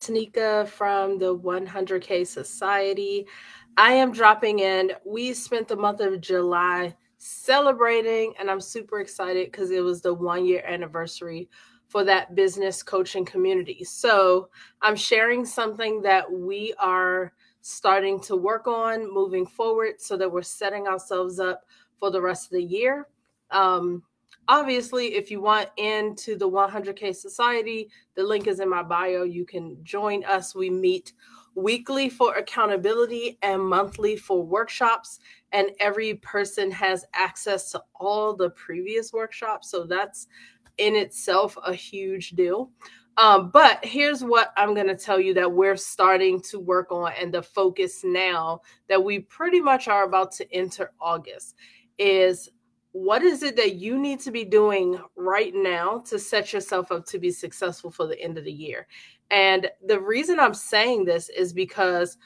Tanika from the 100K Society. I am dropping in. We spent the month of July celebrating, and I'm super excited because it was the one year anniversary for that business coaching community. So I'm sharing something that we are starting to work on moving forward so that we're setting ourselves up for the rest of the year. Um, obviously, if you want into the 100K Society, the link is in my bio. You can join us. We meet weekly for accountability and monthly for workshops. And every person has access to all the previous workshops. So that's in itself a huge deal. Um, but here's what I'm going to tell you that we're starting to work on, and the focus now that we pretty much are about to enter August is what is it that you need to be doing right now to set yourself up to be successful for the end of the year? And the reason I'm saying this is because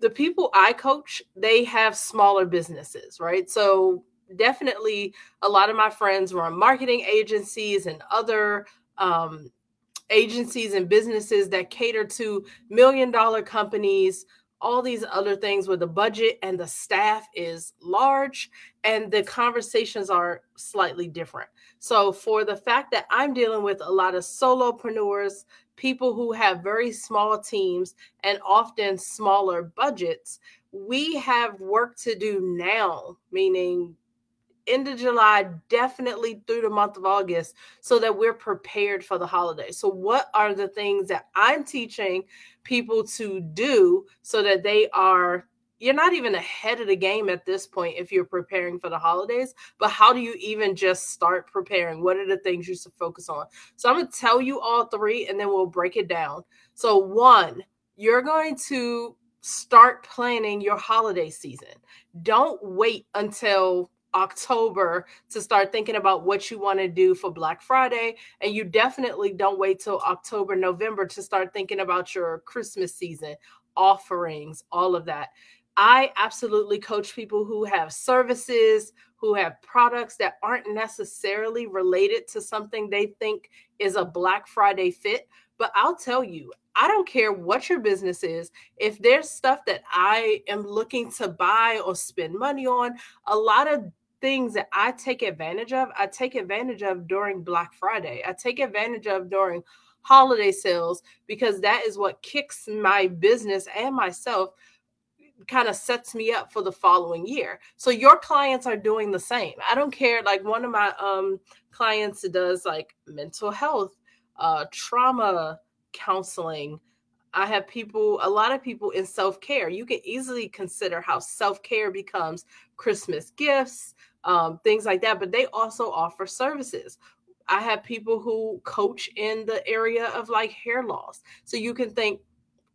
the people I coach, they have smaller businesses, right? So definitely a lot of my friends run marketing agencies and other um, agencies and businesses that cater to million dollar companies all these other things where the budget and the staff is large and the conversations are slightly different. So, for the fact that I'm dealing with a lot of solopreneurs, people who have very small teams and often smaller budgets, we have work to do now, meaning end of July, definitely through the month of August, so that we're prepared for the holiday. So, what are the things that I'm teaching people to do so that they are? You're not even ahead of the game at this point if you're preparing for the holidays, but how do you even just start preparing? What are the things you should focus on? So, I'm going to tell you all three and then we'll break it down. So, one, you're going to start planning your holiday season. Don't wait until October to start thinking about what you want to do for Black Friday. And you definitely don't wait till October, November to start thinking about your Christmas season, offerings, all of that. I absolutely coach people who have services, who have products that aren't necessarily related to something they think is a Black Friday fit. But I'll tell you, I don't care what your business is. If there's stuff that I am looking to buy or spend money on, a lot of things that I take advantage of, I take advantage of during Black Friday. I take advantage of during holiday sales because that is what kicks my business and myself kind of sets me up for the following year. So your clients are doing the same. I don't care like one of my um clients does like mental health, uh trauma counseling. I have people, a lot of people in self care. You can easily consider how self care becomes Christmas gifts, um, things like that. But they also offer services. I have people who coach in the area of like hair loss. So you can think,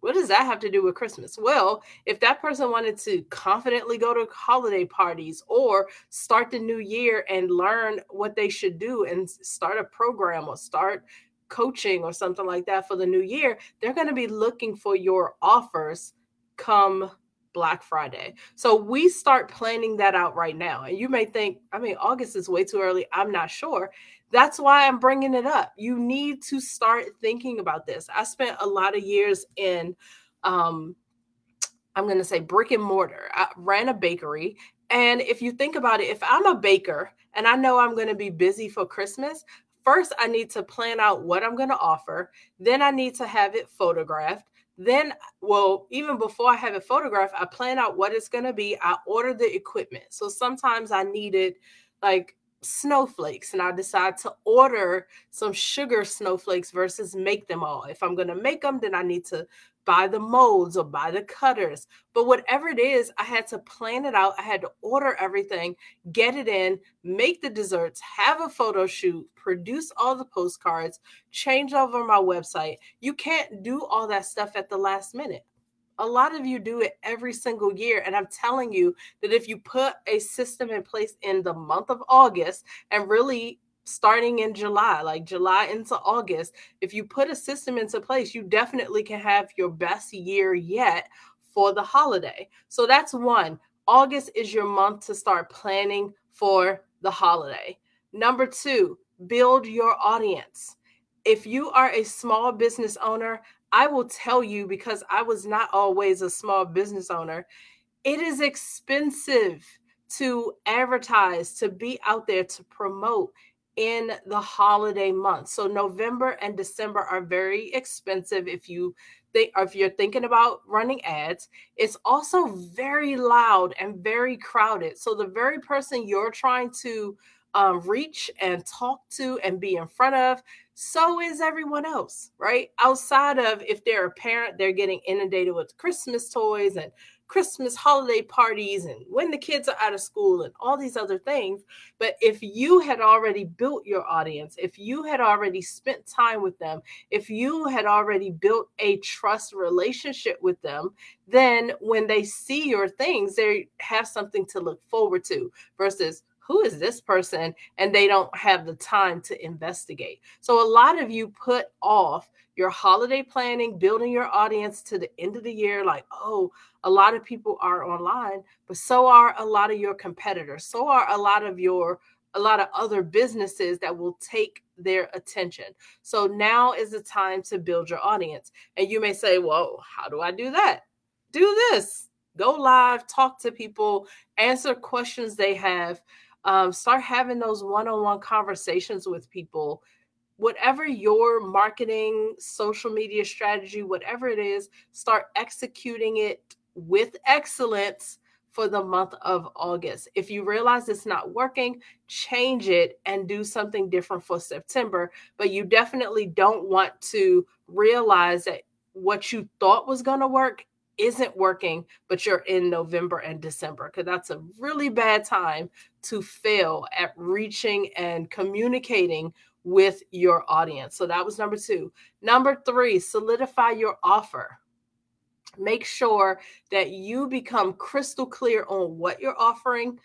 what does that have to do with Christmas? Well, if that person wanted to confidently go to holiday parties or start the new year and learn what they should do and start a program or start coaching or something like that for the new year, they're going to be looking for your offers come Black Friday. So we start planning that out right now. And you may think, I mean, August is way too early. I'm not sure. That's why I'm bringing it up. You need to start thinking about this. I spent a lot of years in, um, I'm going to say brick and mortar. I ran a bakery. And if you think about it, if I'm a baker and I know I'm going to be busy for Christmas, first I need to plan out what I'm going to offer. Then I need to have it photographed. Then, well, even before I have a photograph, I plan out what it's going to be. I order the equipment. So sometimes I needed like snowflakes and I decide to order some sugar snowflakes versus make them all. If I'm going to make them, then I need to buy the molds or buy the cutters. But whatever it is, I had to plan it out. I had to order everything, get it in, make the desserts, have a photo shoot, produce all the postcards, change over my website. You can't do all that stuff at the last minute. A lot of you do it every single year. And I'm telling you that if you put a system in place in the month of August and really starting in July, like July into August, if you put a system into place, you definitely can have your best year yet for the holiday. So that's one. August is your month to start planning for the holiday. Number two, build your audience. If you are a small business owner, I will tell you because I was not always a small business owner, it is expensive to advertise, to be out there, to promote in the holiday months. So November and December are very expensive if you think if you're thinking about running ads. It's also very loud and very crowded. So the very person you're trying to um, reach and talk to and be in front of, so is everyone else, right? Outside of if they're a parent, they're getting inundated with Christmas toys and Christmas holiday parties and when the kids are out of school and all these other things. But if you had already built your audience, if you had already spent time with them, if you had already built a trust relationship with them, then when they see your things, they have something to look forward to versus who is this person and they don't have the time to investigate so a lot of you put off your holiday planning building your audience to the end of the year like oh a lot of people are online but so are a lot of your competitors so are a lot of your a lot of other businesses that will take their attention. So now is the time to build your audience. And you may say, well, how do I do that? Do this. Go live, talk to people, answer questions they have um, start having those one-on-one conversations with people whatever your marketing social media strategy whatever it is start executing it with excellence for the month of August. If you realize it's not working, change it and do something different for September. But you definitely don't want to realize that what you thought was going to work isn't working, but you're in November and December, because that's a really bad time to fail at reaching and communicating with your audience. So that was number two. Number three, solidify your offer. Make sure that you become crystal clear on what you're offering,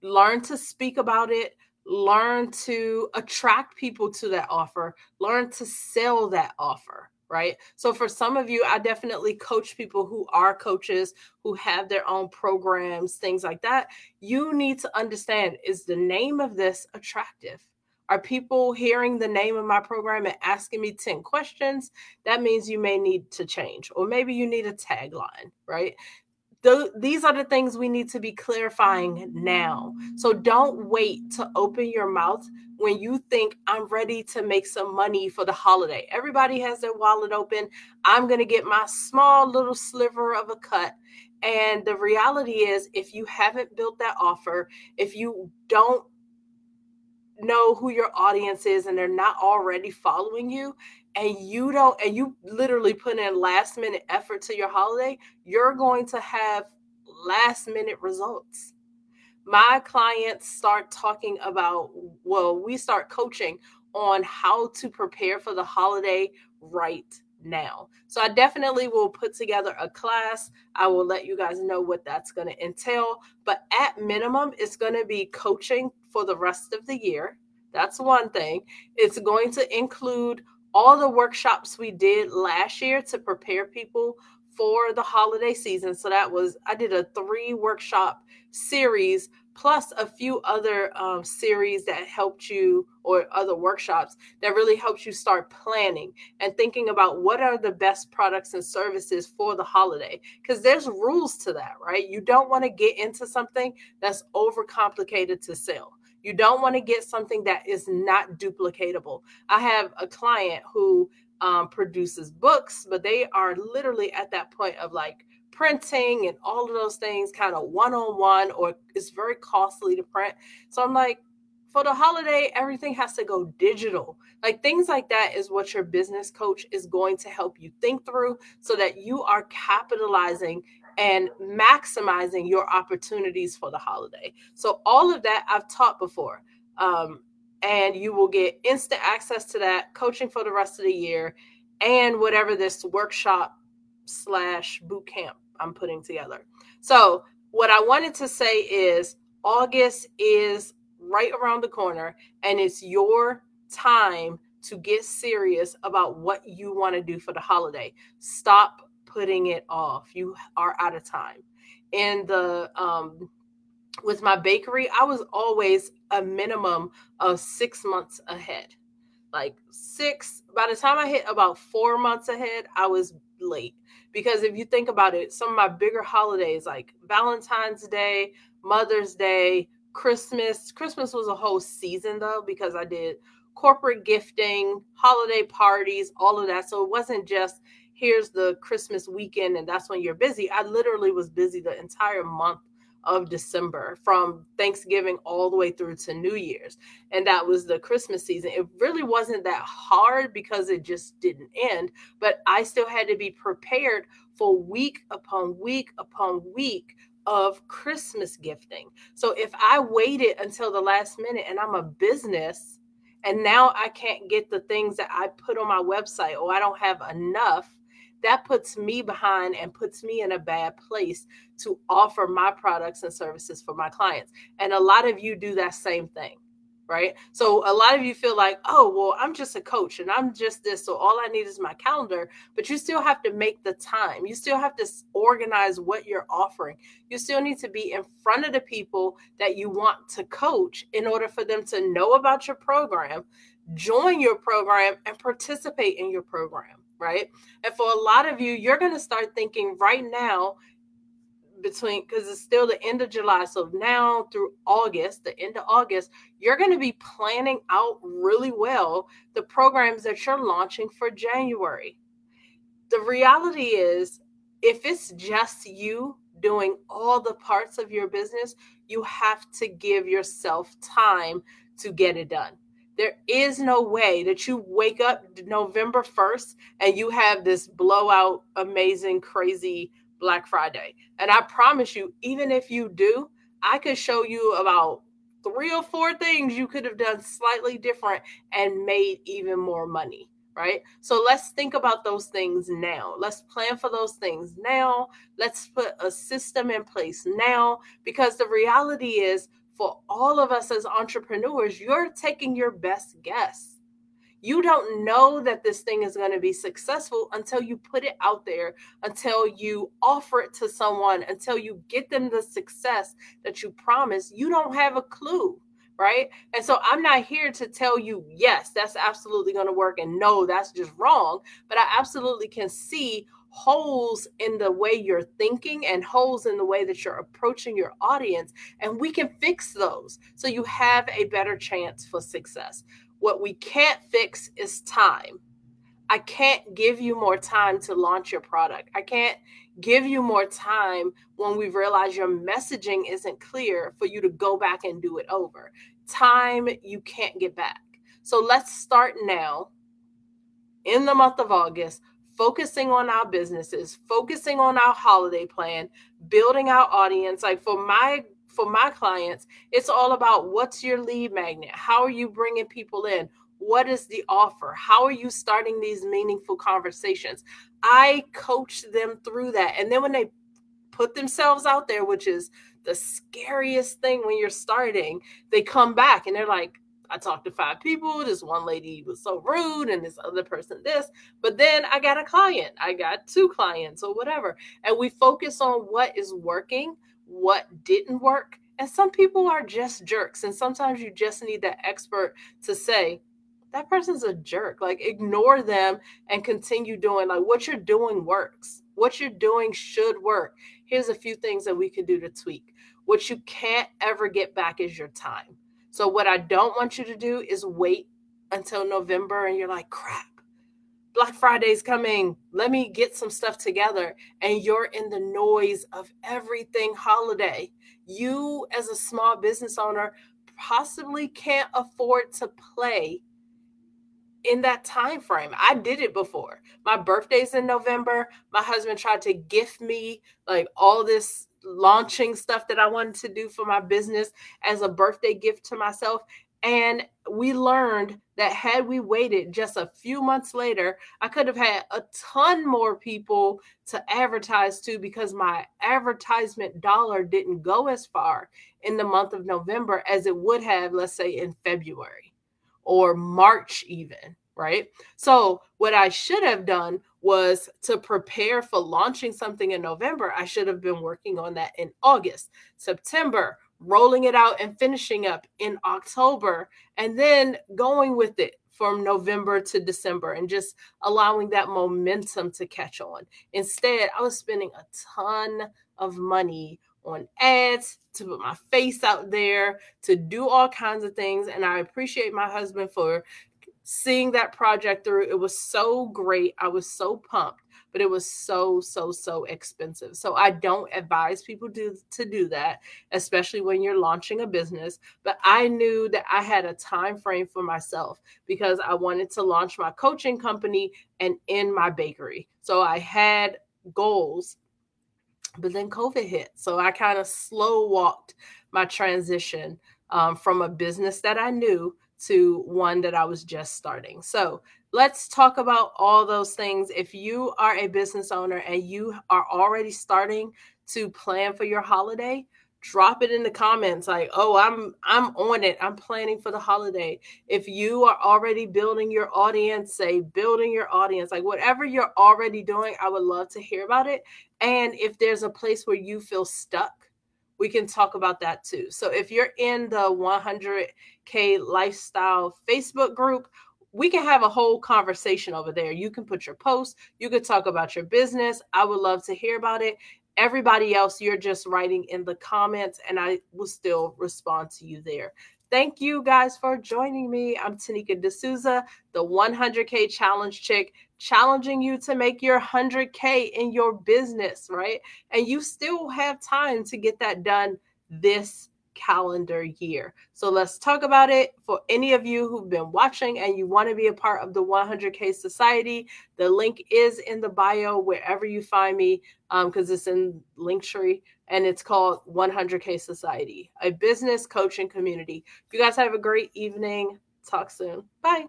learn to speak about it, learn to attract people to that offer, learn to sell that offer right? So for some of you, I definitely coach people who are coaches, who have their own programs, things like that. You need to understand is the name of this attractive? Are people hearing the name of my program and asking me 10 questions? That means you may need to change, or maybe you need a tagline, right? These are the things we need to be clarifying now. So don't wait to open your mouth when you think I'm ready to make some money for the holiday. Everybody has their wallet open. I'm going to get my small little sliver of a cut. And the reality is, if you haven't built that offer, if you don't know who your audience is and they're not already following you, and you don't and you literally put in last minute effort to your holiday you're going to have last minute results. My clients start talking about well we start coaching on how to prepare for the holiday right now. So i definitely will put together a class. I will let you guys know what that's going to entail but at minimum it's going to be coaching for the rest of the year. That's one thing. It's going to include all the workshops we did last year to prepare people for the holiday season. So that was, I did a three workshop series plus a few other um, series that helped you or other workshops that really helps you start planning and thinking about what are the best products and services for the holiday. Because there's rules to that right? You don't want to get into something that's overcomplicated to sell you don't want to get something that is not duplicatable. I have a client who um, produces books, but they are literally at that point of like printing and all of those things kind of one on one, or it's very costly to print. So I'm like, for the holiday, everything has to go digital. Like things like that is what your business coach is going to help you think through so that you are capitalizing and maximizing your opportunities for the holiday. So, all of that I've taught before. Um, and you will get instant access to that coaching for the rest of the year and whatever this workshop slash boot camp I'm putting together. So, what I wanted to say is August is right around the corner, and it's your time to get serious about what you want to do for the holiday. Stop putting it off. You are out of time. And the um with my bakery, I was always a minimum of six months ahead. like six. By the time I hit about four months ahead, I was late because if you think about it, some of my bigger holidays like Valentine's Day, Mother's Day, Christmas. Christmas was a whole season though because I did corporate gifting, holiday parties, all of that. So it wasn't just here's the Christmas weekend and that's when you're busy. I literally was busy the entire month of December from Thanksgiving all the way through to New Year's. And that was the Christmas season. It really wasn't that hard because it just didn't end, but I still had to be prepared for week upon week upon week of Christmas gifting. So if I waited until the last minute and I'm a business and now I can't get the things that I put on my website or I don't have enough, that puts me behind and puts me in a bad place to offer my products and services for my clients. And a lot of you do that same thing, right? So a lot of you feel like, oh, well, I'm just a coach and I'm just this. So all I need is my calendar. But you still have to make the time. You still have to organize what you're offering. You still need to be in front of the people that you want to coach in order for them to know about your program, join your program, and participate in your program right? And for a lot of you, you're going to start thinking right now between because it's still the end of July. So now through August, the end of August, you're going to be planning out really well the programs that you're launching for January. The reality is, if it's just you doing all the parts of your business, you have to give yourself time to get it done. There is no way that you wake up November 1st and you have this blowout, amazing, crazy Black Friday. And I promise you, even if you do, I could show you about three or four things you could have done slightly different and made even more money right? So let's think about those things now. Let's plan for those things now. Let's put a system in place now because the reality is for all of us as entrepreneurs, you're taking your best guess. You don't know that this thing is going to be successful until you put it out there, until you offer it to someone, until you get them the success that you promise. You don't have a clue, right? And so I'm not here to tell you, yes, that's absolutely going to work, and no, that's just wrong. But I absolutely can see holes in the way you're thinking and holes in the way that you're approaching your audience. And we can fix those so you have a better chance for success. What we can't fix is time. I can't give you more time to launch your product. I can't give you more time when we realize your messaging isn't clear for you to go back and do it over. Time you can't get back. So let's start now in the month of August focusing on our businesses, focusing on our holiday plan, building our audience. Like for my for my clients, it's all about what's your lead magnet? How are you bringing people in? What is the offer? How are you starting these meaningful conversations? I coach them through that. And then when they put themselves out there, which is the scariest thing when you're starting, they come back and they're like, I talked to five people. This one lady was so rude, and this other person this. But then I got a client. I got two clients or whatever. And we focus on what is working, what didn't work. And some people are just jerks. And sometimes you just need that expert to say, that person's a jerk. Like ignore them and continue doing like what you're doing works. What you're doing should work. Here's a few things that we could do to tweak. What you can't ever get back is your time. So, what I don't want you to do is wait until November and you're like, crap, Black Friday's coming. Let me get some stuff together. And you're in the noise of everything holiday. You, as a small business owner, possibly can't afford to play in that time frame. I did it before. My birthday's in November. My husband tried to gift me like all this launching stuff that I wanted to do for my business as a birthday gift to myself. And we learned that had we waited just a few months later, I could have had a ton more people to advertise to because my advertisement dollar didn't go as far in the month of November as it would have, let's say, in February or March, even. Right. So, what I should have done was to prepare for launching something in November. I should have been working on that in August, September, rolling it out and finishing up in October, and then going with it from November to December and just allowing that momentum to catch on. Instead, I was spending a ton of money on ads to put my face out there, to do all kinds of things. And I appreciate my husband for seeing that project through. It was so great. I was so pumped but it was so so so expensive so i don't advise people to to do that especially when you're launching a business but i knew that i had a time frame for myself because i wanted to launch my coaching company and in my bakery so i had goals but then covid hit so i kind of slow walked my transition um, from a business that i knew to one that i was just starting. So let's talk about all those things. If you are a business owner and you are already starting to plan for your holiday, drop it in the comments like oh i'm i'm on it. I'm planning for the holiday. If you are already building your audience say building your audience like whatever you're already doing i would love to hear about it. And if there's a place where you feel stuck we can talk about that too so if you're in the 100k lifestyle facebook group we can have a whole conversation over there. You can put your post, you could talk about your business. I would love to hear about it. Everybody else, you're just writing in the comments, and I will still respond to you there. Thank you guys for joining me. I'm Tanika D'Souza, the 100K challenge chick, challenging you to make your 100K in your business, right? And you still have time to get that done this calendar year. So let's talk about it. For any of you who've been watching and you want to be a part of the 100K Society, the link is in the bio wherever you find me because um, it's in Linktree and it's called 100K Society, a business coaching community. You guys have a great evening, talk soon. Bye.